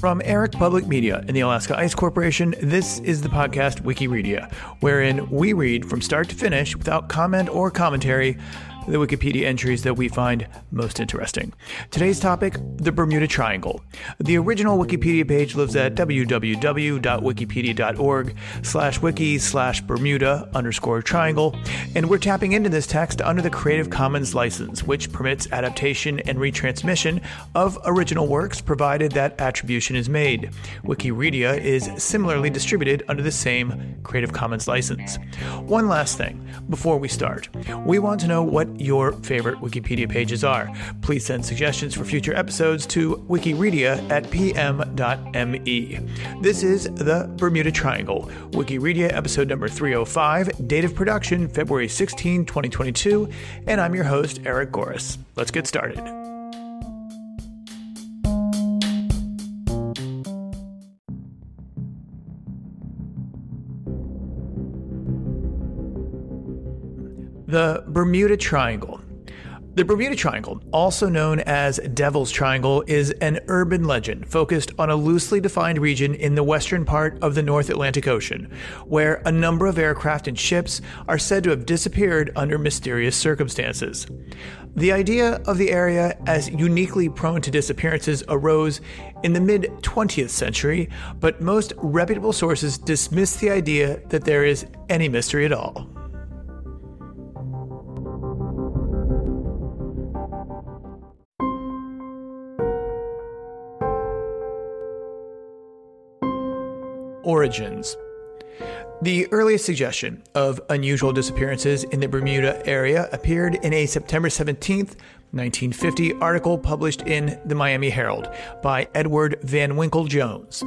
From Eric Public Media and the Alaska Ice Corporation, this is the podcast Wikimedia, wherein we read from start to finish without comment or commentary the Wikipedia entries that we find most interesting. Today's topic the Bermuda Triangle. The original Wikipedia page lives at www.wikipedia.org slash wiki slash Bermuda underscore triangle, and we're tapping into this text under the Creative Commons license, which permits adaptation and retransmission of original works provided that attribution is made. Wikimedia is similarly distributed under the same Creative Commons license. One last thing before we start. We want to know what your favorite Wikipedia pages are. Please send suggestions for future episodes to wikimedia at pm.me. This is the Bermuda Triangle, Wikimedia episode number 305, date of production February 16, 2022, and I'm your host, Eric Goris. Let's get started. The Bermuda Triangle. The Bermuda Triangle, also known as Devil's Triangle, is an urban legend focused on a loosely defined region in the western part of the North Atlantic Ocean, where a number of aircraft and ships are said to have disappeared under mysterious circumstances. The idea of the area as uniquely prone to disappearances arose in the mid 20th century, but most reputable sources dismiss the idea that there is any mystery at all. Origins. The earliest suggestion of unusual disappearances in the Bermuda area appeared in a September 17, 1950 article published in the Miami Herald by Edward Van Winkle Jones.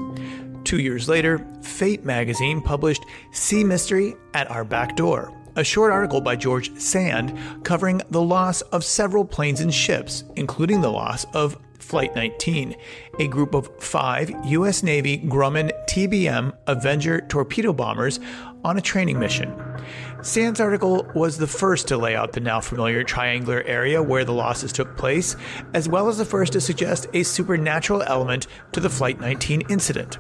Two years later, Fate magazine published Sea Mystery at Our Back Door, a short article by George Sand covering the loss of several planes and ships, including the loss of Flight 19, a group of five U.S. Navy Grumman TBM Avenger torpedo bombers on a training mission. Sand's article was the first to lay out the now familiar triangular area where the losses took place, as well as the first to suggest a supernatural element to the Flight 19 incident.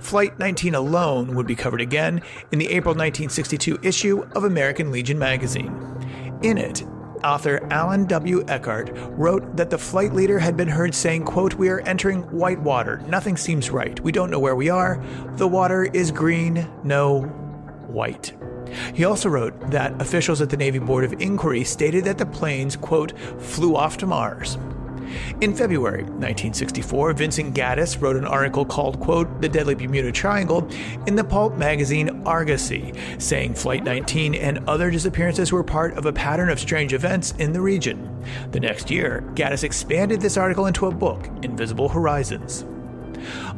Flight 19 alone would be covered again in the April 1962 issue of American Legion magazine. In it, Author Alan W. Eckert wrote that the flight leader had been heard saying, quote, We are entering white water. Nothing seems right. We don't know where we are. The water is green, no white. He also wrote that officials at the Navy Board of Inquiry stated that the planes, quote, flew off to Mars. In February 1964, Vincent Gaddis wrote an article called, quote, The Deadly Bermuda Triangle in the pulp magazine Argosy, saying Flight 19 and other disappearances were part of a pattern of strange events in the region. The next year, Gaddis expanded this article into a book, Invisible Horizons.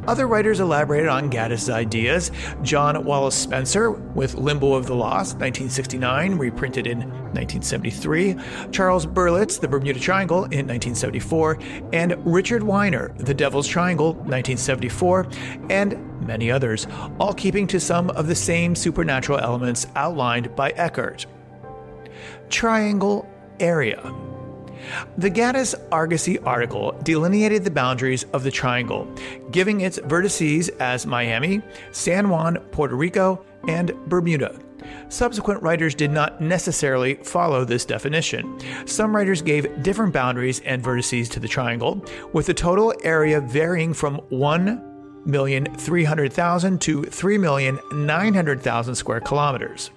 Other writers elaborated on Gaddis' ideas. John Wallace Spencer with Limbo of the Lost, 1969, reprinted in 1973. Charles Berlitz, The Bermuda Triangle, in 1974. And Richard Weiner, The Devil's Triangle, 1974. And many others, all keeping to some of the same supernatural elements outlined by Eckert. Triangle Area. The Gaddis Argosy article delineated the boundaries of the triangle, giving its vertices as Miami, San Juan, Puerto Rico, and Bermuda. Subsequent writers did not necessarily follow this definition. Some writers gave different boundaries and vertices to the triangle, with the total area varying from 1,300,000 to 3,900,000 square kilometers.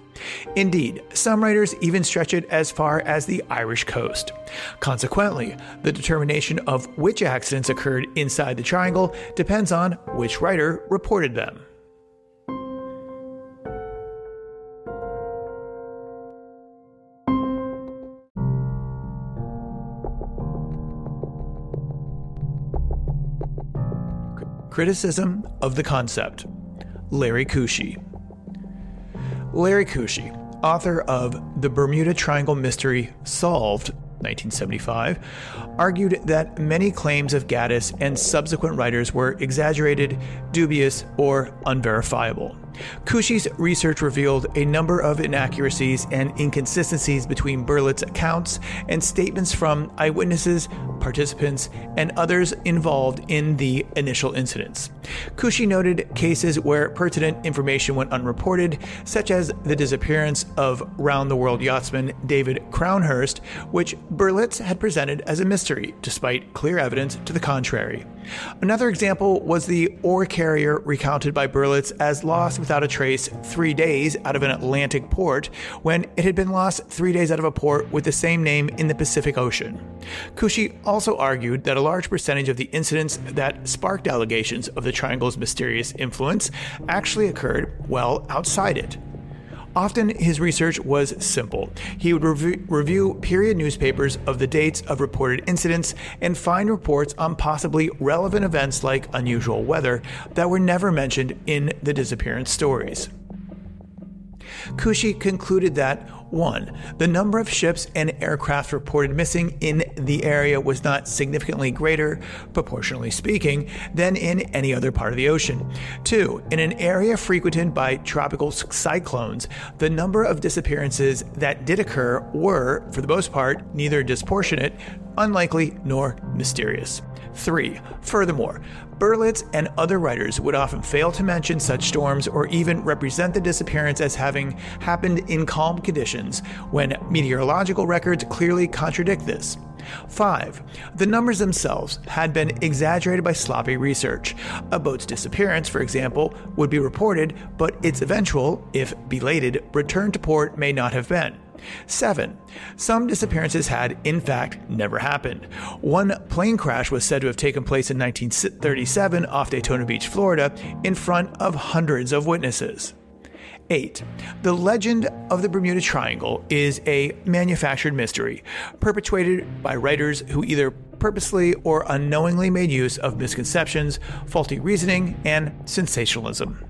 Indeed, some writers even stretch it as far as the Irish coast. Consequently, the determination of which accidents occurred inside the triangle depends on which writer reported them. Criticism of the concept. Larry Kusche. Larry Kusche, author of The Bermuda Triangle Mystery Solved, 1975, argued that many claims of Gaddis and subsequent writers were exaggerated, dubious, or unverifiable. Kusche's research revealed a number of inaccuracies and inconsistencies between Berlitz accounts and statements from eyewitnesses, participants, and others involved in the initial incidents. Cushy noted cases where pertinent information went unreported, such as the disappearance of round the world yachtsman David Crowhurst, which Berlitz had presented as a mystery, despite clear evidence to the contrary. Another example was the ore carrier recounted by Berlitz as lost without a trace three days out of an Atlantic port when it had been lost three days out of a port with the same name in the Pacific Ocean. Kusche also argued that a large percentage of the incidents that sparked allegations of the triangle's mysterious influence actually occurred well outside it. Often his research was simple. He would rev- review period newspapers of the dates of reported incidents and find reports on possibly relevant events like unusual weather that were never mentioned in the disappearance stories. Kusche concluded that 1. The number of ships and aircraft reported missing in the area was not significantly greater, proportionally speaking, than in any other part of the ocean. 2. In an area frequented by tropical cyclones, the number of disappearances that did occur were, for the most part, neither disproportionate, unlikely, nor mysterious. 3. Furthermore, Berlitz and other writers would often fail to mention such storms or even represent the disappearance as having happened in calm conditions when meteorological records clearly contradict this. 5. The numbers themselves had been exaggerated by sloppy research. A boat's disappearance, for example, would be reported, but its eventual, if belated, return to port may not have been. 7. Some disappearances had, in fact, never happened. One plane crash was said to have taken place in 1937 off Daytona Beach, Florida, in front of hundreds of witnesses. 8. The legend of the Bermuda Triangle is a manufactured mystery, perpetuated by writers who either purposely or unknowingly made use of misconceptions, faulty reasoning, and sensationalism.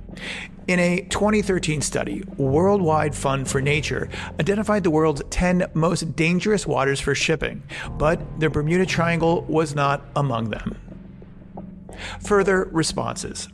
In a 2013 study, Worldwide Fund for Nature identified the world's 10 most dangerous waters for shipping, but the Bermuda Triangle was not among them. Further responses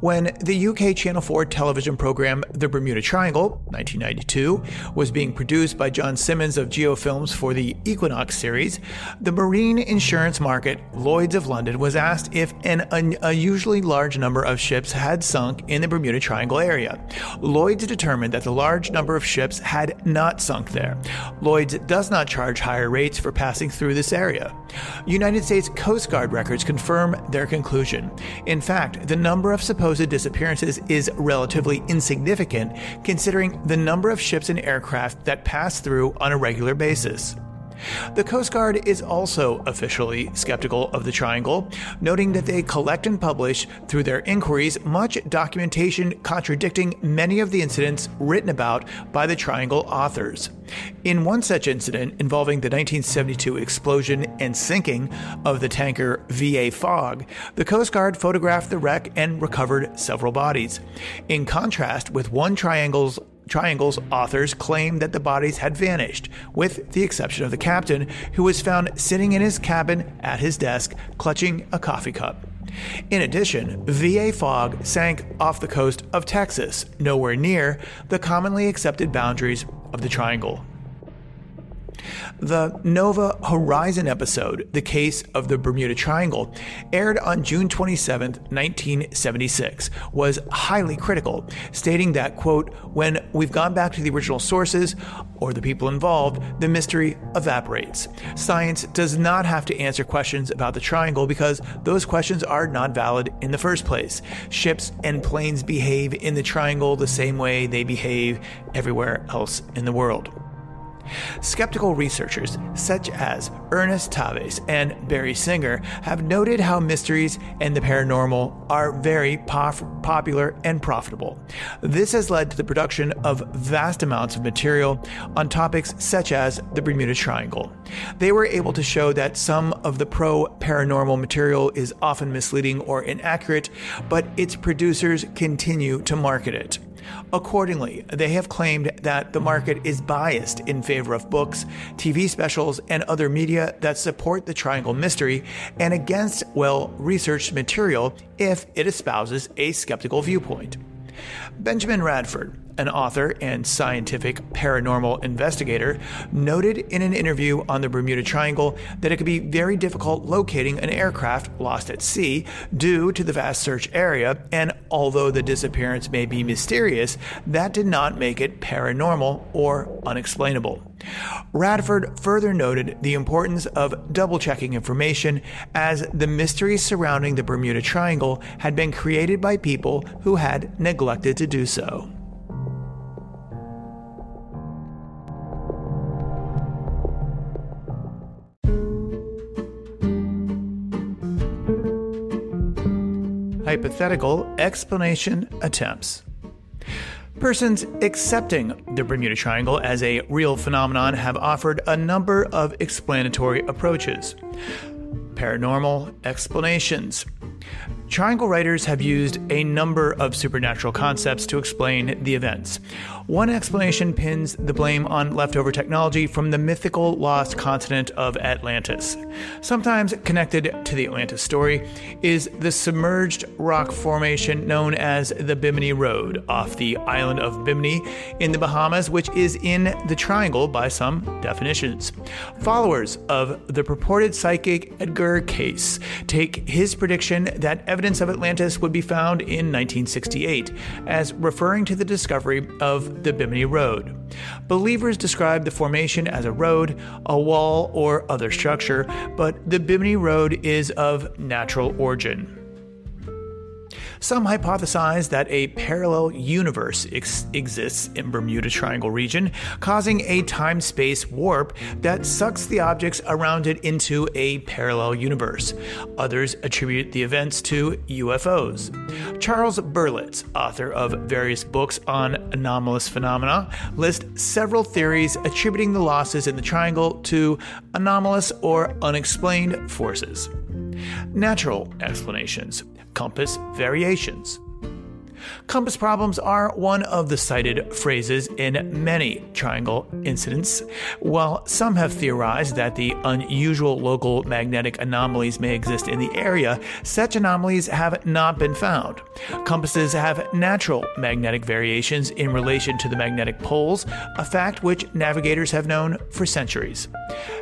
when the UK Channel 4 television program The Bermuda Triangle, 1992, was being produced by John Simmons of Geofilms for the Equinox series, the marine insurance market, Lloyd's of London, was asked if an unusually large number of ships had sunk in the Bermuda Triangle area. Lloyd's determined that the large number of ships had not sunk there. Lloyd's does not charge higher rates for passing through this area. United States Coast Guard records confirm their conclusion. In fact, the number of supposed disappearances is relatively insignificant considering the number of ships and aircraft that pass through on a regular basis. The Coast Guard is also officially skeptical of the Triangle, noting that they collect and publish through their inquiries much documentation contradicting many of the incidents written about by the Triangle authors. In one such incident involving the 1972 explosion and sinking of the tanker VA Fogg, the Coast Guard photographed the wreck and recovered several bodies. In contrast with one Triangle's Triangle's authors claim that the bodies had vanished, with the exception of the captain, who was found sitting in his cabin at his desk, clutching a coffee cup. In addition, VA Fogg sank off the coast of Texas, nowhere near the commonly accepted boundaries of the Triangle. The Nova Horizon episode, The Case of the Bermuda Triangle, aired on June 27, 1976, was highly critical, stating that, quote, when we've gone back to the original sources or the people involved, the mystery evaporates. Science does not have to answer questions about the triangle because those questions are not valid in the first place. Ships and planes behave in the triangle the same way they behave everywhere else in the world. Skeptical researchers such as Ernest Taves and Barry Singer have noted how mysteries and the paranormal are very pof- popular and profitable. This has led to the production of vast amounts of material on topics such as the Bermuda Triangle. They were able to show that some of the pro paranormal material is often misleading or inaccurate, but its producers continue to market it. Accordingly, they have claimed that the market is biased in favor of books, TV specials, and other media that support the triangle mystery and against well researched material if it espouses a skeptical viewpoint. Benjamin Radford, an author and scientific paranormal investigator, noted in an interview on the Bermuda Triangle that it could be very difficult locating an aircraft lost at sea due to the vast search area, and although the disappearance may be mysterious, that did not make it paranormal or unexplainable. Radford further noted the importance of double checking information as the mysteries surrounding the Bermuda Triangle had been created by people who had neglected to do so. Hypothetical explanation attempts. Persons accepting the Bermuda Triangle as a real phenomenon have offered a number of explanatory approaches. Paranormal explanations, Triangle writers have used a number of supernatural concepts to explain the events. One explanation pins the blame on leftover technology from the mythical lost continent of Atlantis. Sometimes connected to the Atlantis story is the submerged rock formation known as the Bimini Road off the island of Bimini in the Bahamas, which is in the triangle by some definitions. Followers of the purported psychic Edgar Cayce take his prediction that evidence of Atlantis would be found in 1968 as referring to the discovery of the Bimini Road. Believers describe the formation as a road, a wall, or other structure, but the Bimini Road is of natural origin. Some hypothesize that a parallel universe ex- exists in Bermuda Triangle region, causing a time-space warp that sucks the objects around it into a parallel universe. Others attribute the events to UFOs. Charles Berlitz, author of various books on anomalous phenomena, lists several theories attributing the losses in the triangle to anomalous or unexplained forces. Natural explanations compass variations. Compass problems are one of the cited phrases in many triangle incidents. While some have theorized that the unusual local magnetic anomalies may exist in the area, such anomalies have not been found. Compasses have natural magnetic variations in relation to the magnetic poles, a fact which navigators have known for centuries.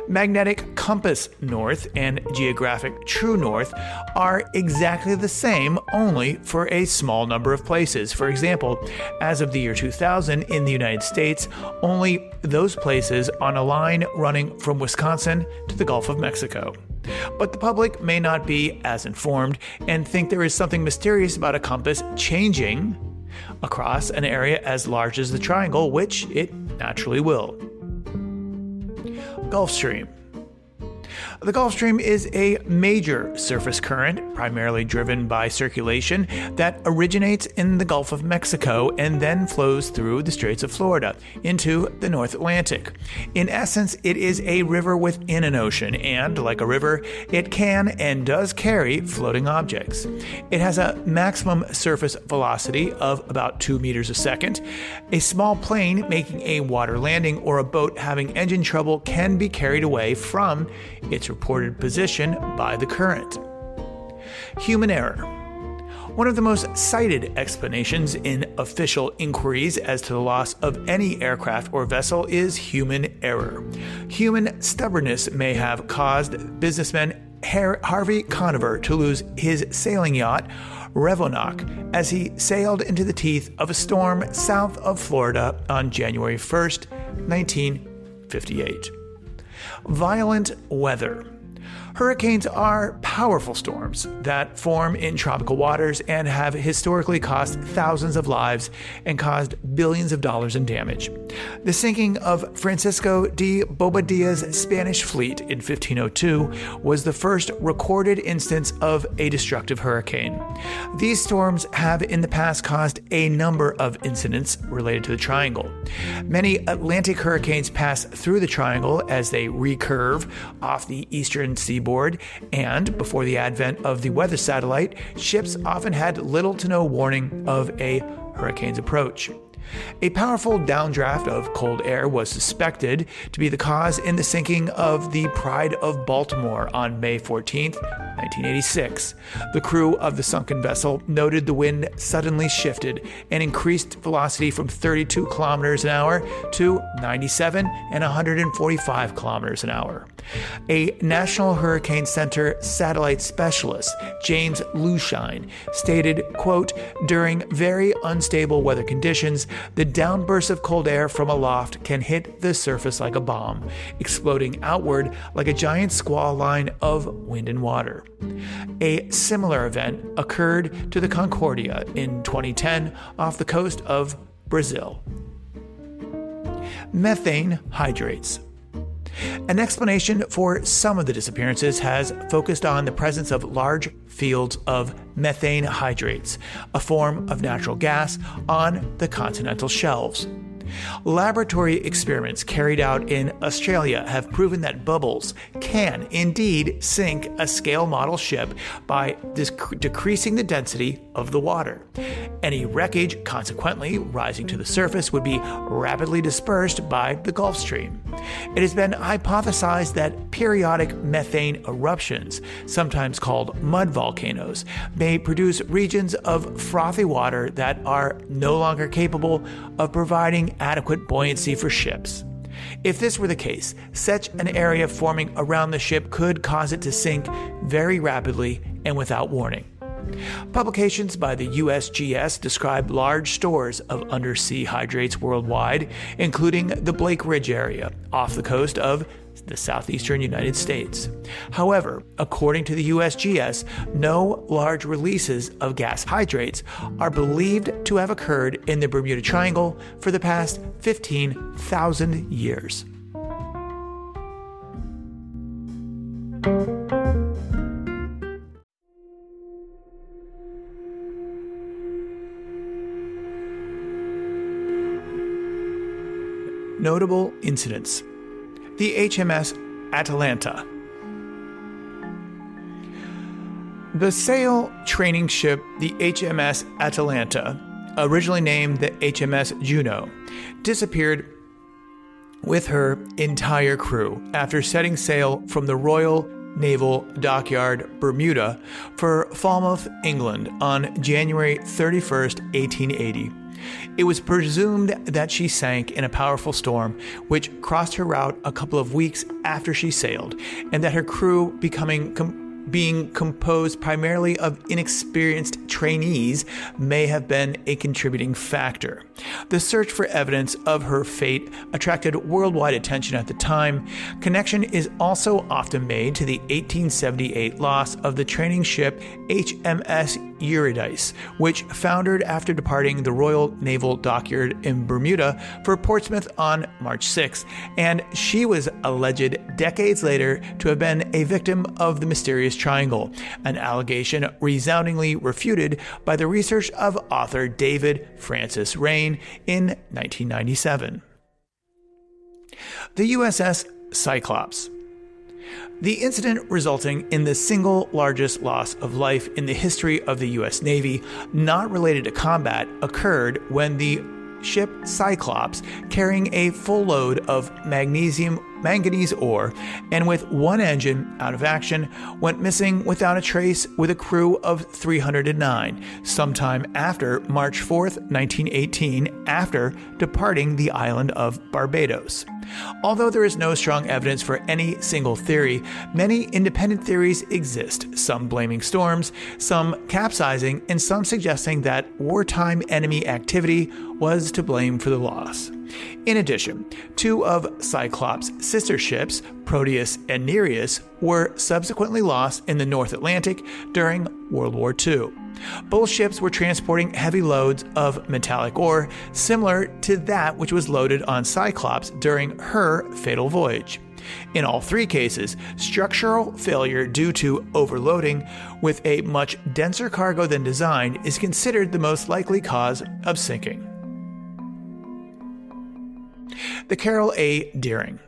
Magnetic compass north and geographic true north are exactly the same, only for a small number of places places. For example, as of the year 2000 in the United States, only those places on a line running from Wisconsin to the Gulf of Mexico. But the public may not be as informed and think there is something mysterious about a compass changing across an area as large as the triangle, which it naturally will. Gulf Stream. The Gulf Stream is a major surface current, primarily driven by circulation, that originates in the Gulf of Mexico and then flows through the Straits of Florida into the North Atlantic. In essence, it is a river within an ocean, and like a river, it can and does carry floating objects. It has a maximum surface velocity of about 2 meters a second. A small plane making a water landing or a boat having engine trouble can be carried away from its reported position by the current. Human error. One of the most cited explanations in official inquiries as to the loss of any aircraft or vessel is human error. Human stubbornness may have caused businessman Harvey Conover to lose his sailing yacht, Revonoc, as he sailed into the teeth of a storm south of Florida on January 1st, 1958. Violent weather. Hurricanes are powerful storms that form in tropical waters and have historically cost thousands of lives and caused billions of dollars in damage. The sinking of Francisco de Bobadilla's Spanish fleet in 1502 was the first recorded instance of a destructive hurricane. These storms have in the past caused a number of incidents related to the triangle. Many Atlantic hurricanes pass through the triangle as they recurve off the eastern seaboard seaboard, and before the advent of the weather satellite, ships often had little to no warning of a hurricane's approach. A powerful downdraft of cold air was suspected to be the cause in the sinking of the Pride of Baltimore on May 14, 1986. The crew of the sunken vessel noted the wind suddenly shifted and increased velocity from 32 kilometers an hour to 97 and 145 kilometers an hour. A National Hurricane Center satellite specialist, James Lushine, stated, quote, during very unstable weather conditions, the downburst of cold air from aloft can hit the surface like a bomb, exploding outward like a giant squall line of wind and water. A similar event occurred to the Concordia in 2010 off the coast of Brazil. Methane hydrates. An explanation for some of the disappearances has focused on the presence of large fields of methane hydrates, a form of natural gas, on the continental shelves. Laboratory experiments carried out in Australia have proven that bubbles can indeed sink a scale model ship by dec- decreasing the density of the water. Any wreckage, consequently, rising to the surface would be rapidly dispersed by the Gulf Stream. It has been hypothesized that periodic methane eruptions, sometimes called mud volcanoes, may produce regions of frothy water that are no longer capable of providing adequate buoyancy for ships. If this were the case, such an area forming around the ship could cause it to sink very rapidly and without warning. Publications by the USGS describe large stores of undersea hydrates worldwide, including the Blake Ridge area off the coast of the southeastern United States. However, according to the USGS, no large releases of gas hydrates are believed to have occurred in the Bermuda Triangle for the past 15,000 years. Notable incidents the HMS Atalanta. The sail training ship, the HMS Atalanta, originally named the HMS Juno, disappeared with her entire crew after setting sail from the Royal Naval Dockyard, Bermuda, for Falmouth, England on January 31, 1880. It was presumed that she sank in a powerful storm, which crossed her route a couple of weeks after she sailed, and that her crew, becoming com- being composed primarily of inexperienced trainees may have been a contributing factor. The search for evidence of her fate attracted worldwide attention at the time. Connection is also often made to the 1878 loss of the training ship HMS Eurydice, which foundered after departing the Royal Naval Dockyard in Bermuda for Portsmouth on March 6, and she was alleged decades later to have been a victim of the mysterious triangle, an allegation resoundingly refuted by the research of author David Francis Raine in 1997. The USS Cyclops. The incident resulting in the single largest loss of life in the history of the U.S. Navy, not related to combat, occurred when the ship Cyclops, carrying a full load of magnesium manganese ore, and with one engine out of action, went missing without a trace with a crew of 309, sometime after March 4, 1918, after departing the island of Barbados. Although there is no strong evidence for any single theory, many independent theories exist, some blaming storms, some capsizing, and some suggesting that wartime enemy activity was to blame for the loss. In addition, two of Cyclops' sister ships, Proteus and Nereus, were subsequently lost in the North Atlantic during World War II. Both ships were transporting heavy loads of metallic ore, similar to that which was loaded on Cyclops during her fatal voyage. In all three cases, structural failure due to overloading with a much denser cargo than designed is considered the most likely cause of sinking. The Carroll A. Deering.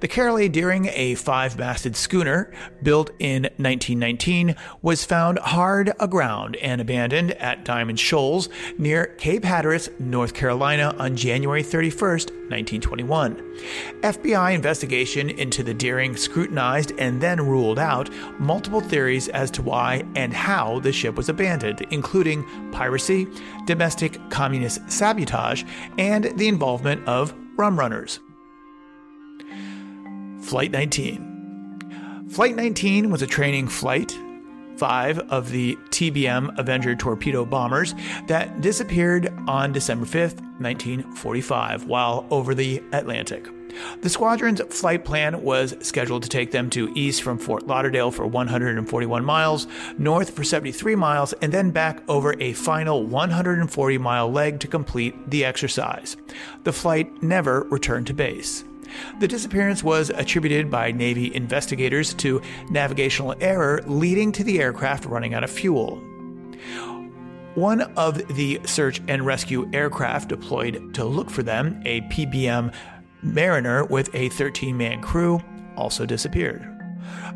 The Carroll A. Deering, a five masted schooner built in 1919, was found hard aground and abandoned at Diamond Shoals near Cape Hatteras, North Carolina on January 31, 1921. FBI investigation into the Deering scrutinized and then ruled out multiple theories as to why and how the ship was abandoned, including piracy, domestic communist sabotage, and the involvement of rum runners. Flight 19. Flight 19 was a training flight, five of the TBM Avenger torpedo bombers, that disappeared on December 5th, 1945, while over the Atlantic. The squadron's flight plan was scheduled to take them to east from Fort Lauderdale for 141 miles, north for 73 miles, and then back over a final 140 mile leg to complete the exercise. The flight never returned to base. The disappearance was attributed by Navy investigators to navigational error leading to the aircraft running out of fuel. One of the search and rescue aircraft deployed to look for them, a PBM Mariner with a 13 man crew, also disappeared.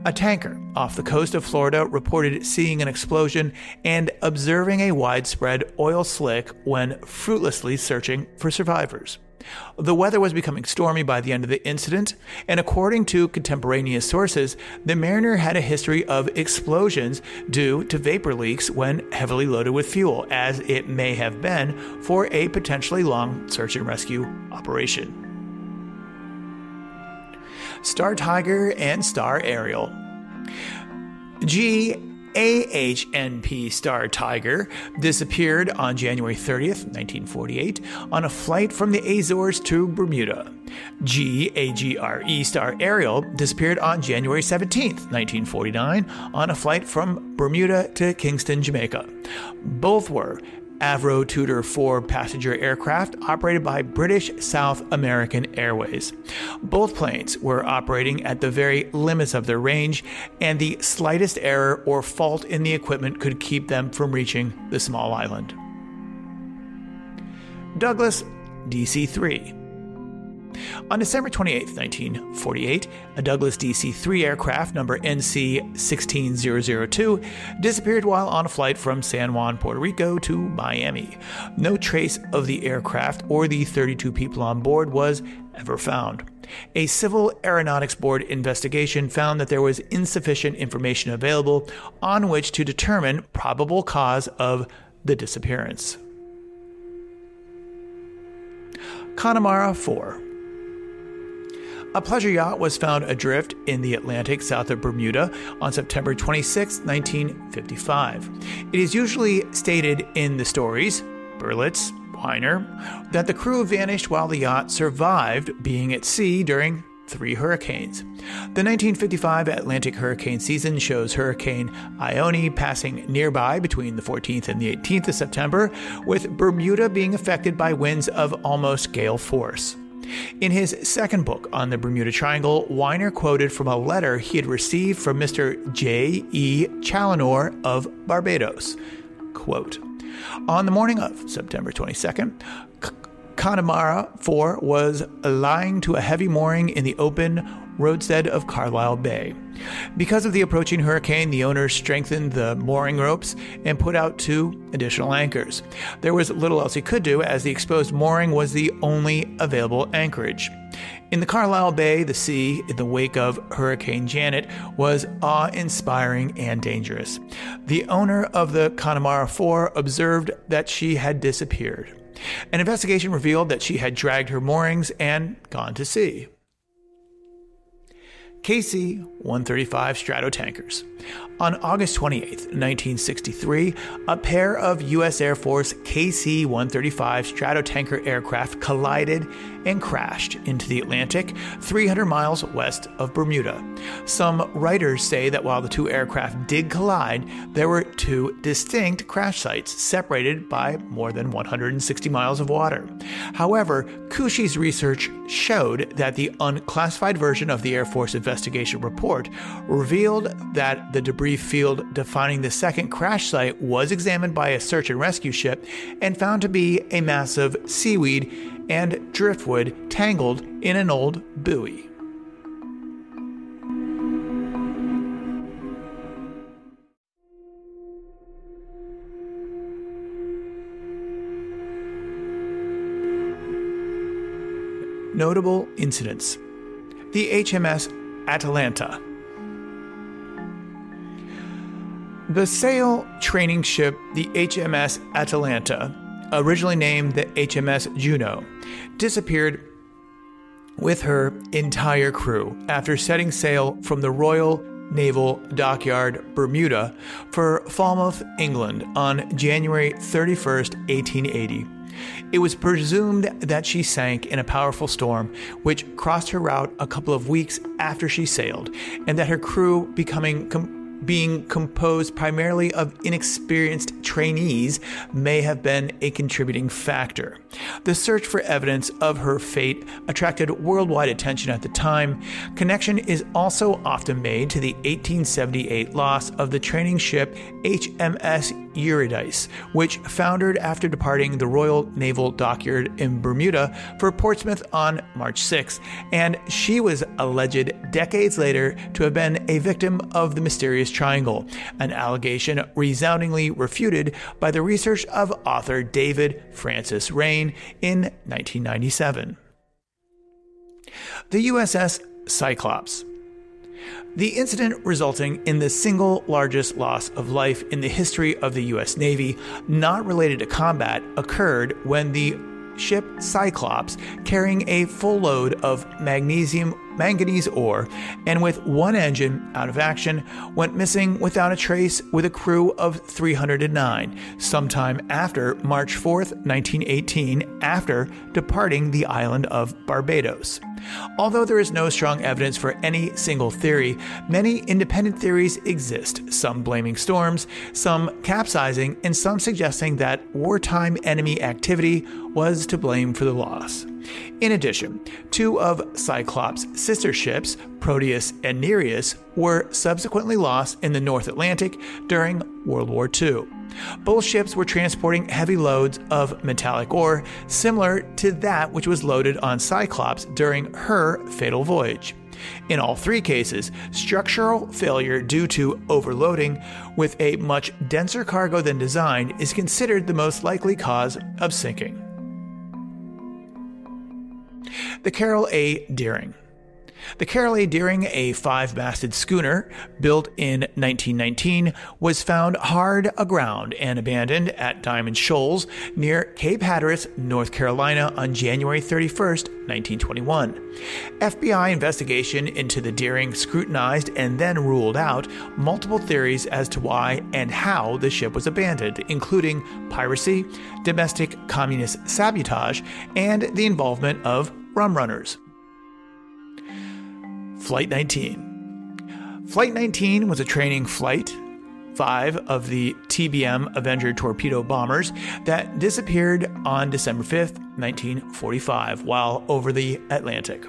A tanker off the coast of Florida reported seeing an explosion and observing a widespread oil slick when fruitlessly searching for survivors. The weather was becoming stormy by the end of the incident, and according to contemporaneous sources, the Mariner had a history of explosions due to vapor leaks when heavily loaded with fuel, as it may have been for a potentially long search and rescue operation. Star Tiger and Star Ariel. G AHNP Star Tiger disappeared on January 30th, 1948, on a flight from the Azores to Bermuda. GAGRE Star Ariel disappeared on January 17th, 1949, on a flight from Bermuda to Kingston, Jamaica. Both were Avro Tudor 4 passenger aircraft operated by British South American Airways. Both planes were operating at the very limits of their range, and the slightest error or fault in the equipment could keep them from reaching the small island. Douglas DC 3 on December 28, 1948, a Douglas DC 3 aircraft, number NC 16002, disappeared while on a flight from San Juan, Puerto Rico to Miami. No trace of the aircraft or the 32 people on board was ever found. A Civil Aeronautics Board investigation found that there was insufficient information available on which to determine probable cause of the disappearance. Connemara 4 a pleasure yacht was found adrift in the Atlantic south of Bermuda on September 26, 1955. It is usually stated in the stories, Berlitz, Weiner, that the crew vanished while the yacht survived being at sea during three hurricanes. The 1955 Atlantic hurricane season shows Hurricane Ione passing nearby between the 14th and the 18th of September, with Bermuda being affected by winds of almost gale force. In his second book on the Bermuda Triangle, Weiner quoted from a letter he had received from Mr. J. E. Challinor of Barbados. Quote, on the morning of September 22nd, Connemara 4 was lying to a heavy mooring in the open roadstead of Carlisle Bay. Because of the approaching hurricane, the owners strengthened the mooring ropes and put out two additional anchors. There was little else he could do, as the exposed mooring was the only available anchorage. In the Carlisle Bay, the sea, in the wake of Hurricane Janet, was awe inspiring and dangerous. The owner of the Connemara 4 observed that she had disappeared. An investigation revealed that she had dragged her moorings and gone to sea. KC 135 Stratotankers. On August 28, 1963, a pair of U.S. Air Force KC 135 Stratotanker aircraft collided and crashed into the Atlantic 300 miles west of Bermuda. Some writers say that while the two aircraft did collide, there were two distinct crash sites separated by more than 160 miles of water. However, Kusche's research showed that the unclassified version of the Air Force investigation report revealed that the debris field defining the second crash site was examined by a search and rescue ship and found to be a massive seaweed and driftwood tangled in an old buoy. Notable incidents The HMS Atalanta. The sail training ship, the HMS Atalanta, originally named the HMS Juno, disappeared with her entire crew after setting sail from the Royal Naval Dockyard, Bermuda, for Falmouth, England on January 31st, 1880. It was presumed that she sank in a powerful storm, which crossed her route a couple of weeks after she sailed, and that her crew, becoming com- being composed primarily of inexperienced trainees may have been a contributing factor. The search for evidence of her fate attracted worldwide attention at the time. Connection is also often made to the 1878 loss of the training ship HMS Eurydice, which foundered after departing the Royal Naval Dockyard in Bermuda for Portsmouth on March 6, and she was alleged decades later to have been a victim of the mysterious triangle, an allegation resoundingly refuted by the research of author David Francis Raine in 1997. The USS Cyclops. The incident resulting in the single largest loss of life in the history of the U.S. Navy, not related to combat, occurred when the ship Cyclops, carrying a full load of magnesium manganese ore, and with one engine out of action, went missing without a trace with a crew of 309, sometime after March 4, 1918, after departing the island of Barbados. Although there is no strong evidence for any single theory, many independent theories exist, some blaming storms, some capsizing, and some suggesting that wartime enemy activity was to blame for the loss. In addition, two of Cyclops' sister ships, Proteus and Nereus, were subsequently lost in the North Atlantic during World War II. Both ships were transporting heavy loads of metallic ore, similar to that which was loaded on Cyclops during her fatal voyage. In all three cases, structural failure due to overloading with a much denser cargo than designed is considered the most likely cause of sinking. The Carroll A. Deering. The Carroll A. Deering, a five masted schooner built in 1919, was found hard aground and abandoned at Diamond Shoals near Cape Hatteras, North Carolina on January 31, 1921. FBI investigation into the Deering scrutinized and then ruled out multiple theories as to why and how the ship was abandoned, including piracy, domestic communist sabotage, and the involvement of rum runners. Flight 19. Flight 19 was a training flight, five of the TBM Avenger torpedo bombers, that disappeared on December 5th, 1945, while over the Atlantic.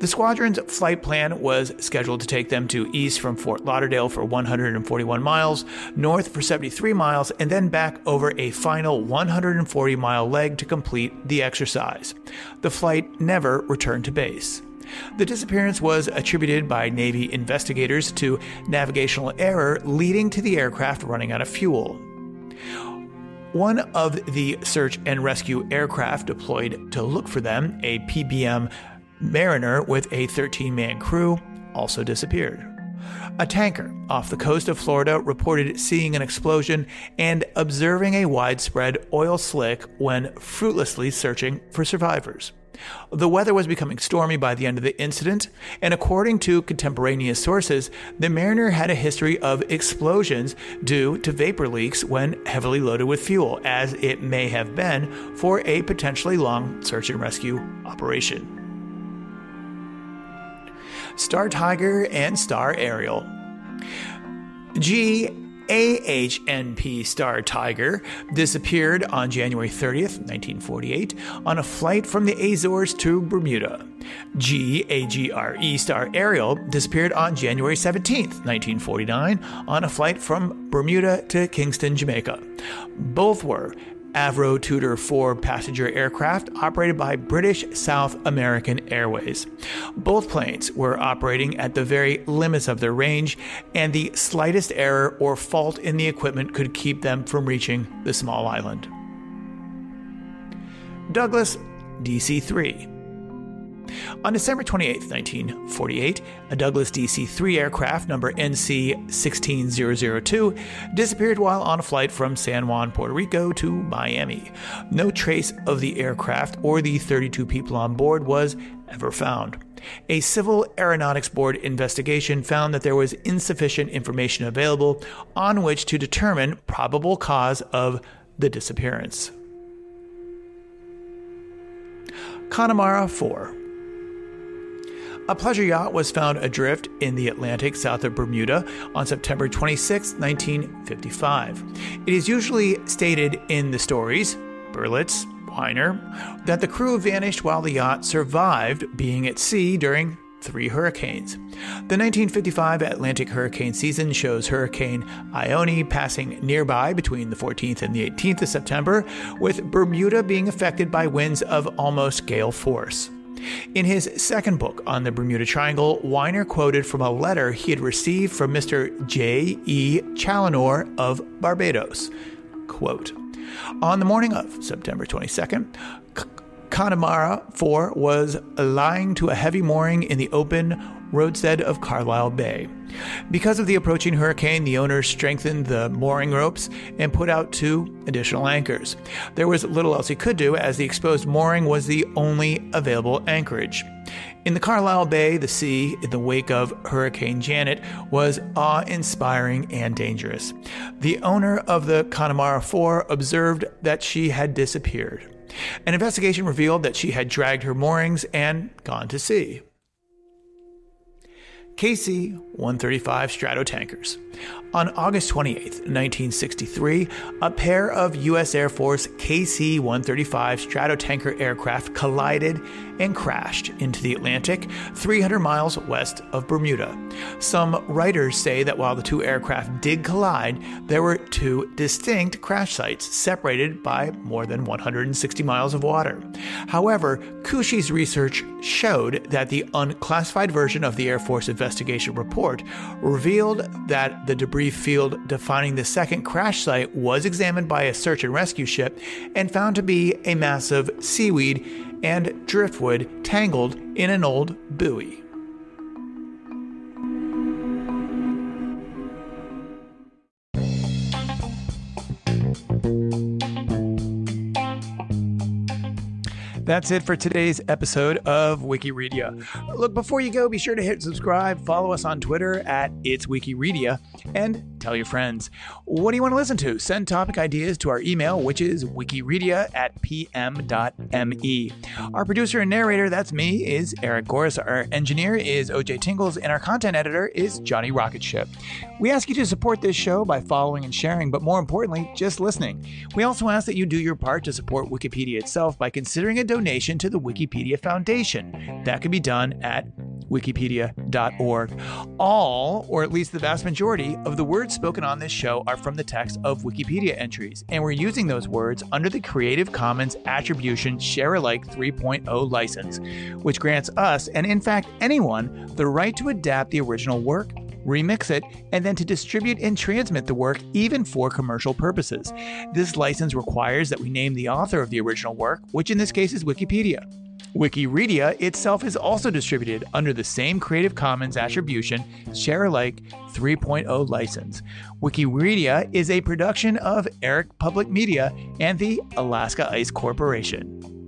The squadron's flight plan was scheduled to take them to east from Fort Lauderdale for 141 miles, north for 73 miles, and then back over a final 140 mile leg to complete the exercise. The flight never returned to base. The disappearance was attributed by Navy investigators to navigational error leading to the aircraft running out of fuel. One of the search and rescue aircraft deployed to look for them, a PBM Mariner with a 13 man crew also disappeared. A tanker off the coast of Florida reported seeing an explosion and observing a widespread oil slick when fruitlessly searching for survivors. The weather was becoming stormy by the end of the incident, and according to contemporaneous sources, the Mariner had a history of explosions due to vapor leaks when heavily loaded with fuel, as it may have been for a potentially long search and rescue operation. Star Tiger, and Star Ariel. G. AHNP Star Tiger disappeared on January 30th, 1948, on a flight from the Azores to Bermuda. GAGRE Star Ariel disappeared on January 17th, 1949, on a flight from Bermuda to Kingston, Jamaica. Both were Avro Tudor 4 passenger aircraft operated by British South American Airways. Both planes were operating at the very limits of their range, and the slightest error or fault in the equipment could keep them from reaching the small island. Douglas DC 3 On December 28, 1948, a Douglas DC 3 aircraft number NC 16002 disappeared while on a flight from San Juan, Puerto Rico to Miami. No trace of the aircraft or the 32 people on board was ever found. A Civil Aeronautics Board investigation found that there was insufficient information available on which to determine probable cause of the disappearance. Connemara 4 a pleasure yacht was found adrift in the Atlantic south of Bermuda on September 26, 1955. It is usually stated in the stories, Berlitz, Winer, that the crew vanished while the yacht survived being at sea during three hurricanes. The 1955 Atlantic hurricane season shows Hurricane Ione passing nearby between the 14th and the 18th of September, with Bermuda being affected by winds of almost gale force. In his second book on the Bermuda Triangle, Winer quoted from a letter he had received from Mr. J. E. Challenor of Barbados. Quote, on the morning of September 22nd, Connemara 4 was lying to a heavy mooring in the open roadstead of Carlisle Bay. Because of the approaching hurricane, the owners strengthened the mooring ropes and put out two additional anchors. There was little else he could do, as the exposed mooring was the only available anchorage. In the Carlisle Bay, the sea, in the wake of Hurricane Janet, was awe inspiring and dangerous. The owner of the Connemara 4 observed that she had disappeared. An investigation revealed that she had dragged her moorings and gone to sea. KC 135 Stratotankers. On August 28, 1963, a pair of U.S. Air Force KC 135 Stratotanker aircraft collided and crashed into the Atlantic 300 miles west of Bermuda. Some writers say that while the two aircraft did collide, there were two distinct crash sites separated by more than 160 miles of water. However, Kusche's research showed that the unclassified version of the Air Force investigation report revealed that the debris field defining the second crash site was examined by a search and rescue ship and found to be a massive seaweed and driftwood tangled in an old buoy. That's it for today's episode of Wikiredia. Look, before you go, be sure to hit subscribe, follow us on Twitter at It's Wikiredia, and tell your friends. What do you want to listen to? Send topic ideas to our email, which is wikiredia at pm.me. Our producer and narrator, that's me, is Eric Goris. Our engineer is OJ Tingles, and our content editor is Johnny Rocketship. We ask you to support this show by following and sharing, but more importantly, just listening. We also ask that you do your part to support Wikipedia itself by considering a donation to the Wikipedia Foundation. That can be done at wikipedia.org. All, or at least the vast majority, of the words spoken on this show are from the text of Wikipedia entries, and we're using those words under the Creative Commons Attribution Share Alike 3.0 license, which grants us, and in fact anyone, the right to adapt the original work remix it, and then to distribute and transmit the work even for commercial purposes. This license requires that we name the author of the original work, which in this case is Wikipedia. Wikiredia itself is also distributed under the same Creative Commons Attribution Share Alike 3.0 license. Wikiredia is a production of Eric Public Media and the Alaska Ice Corporation.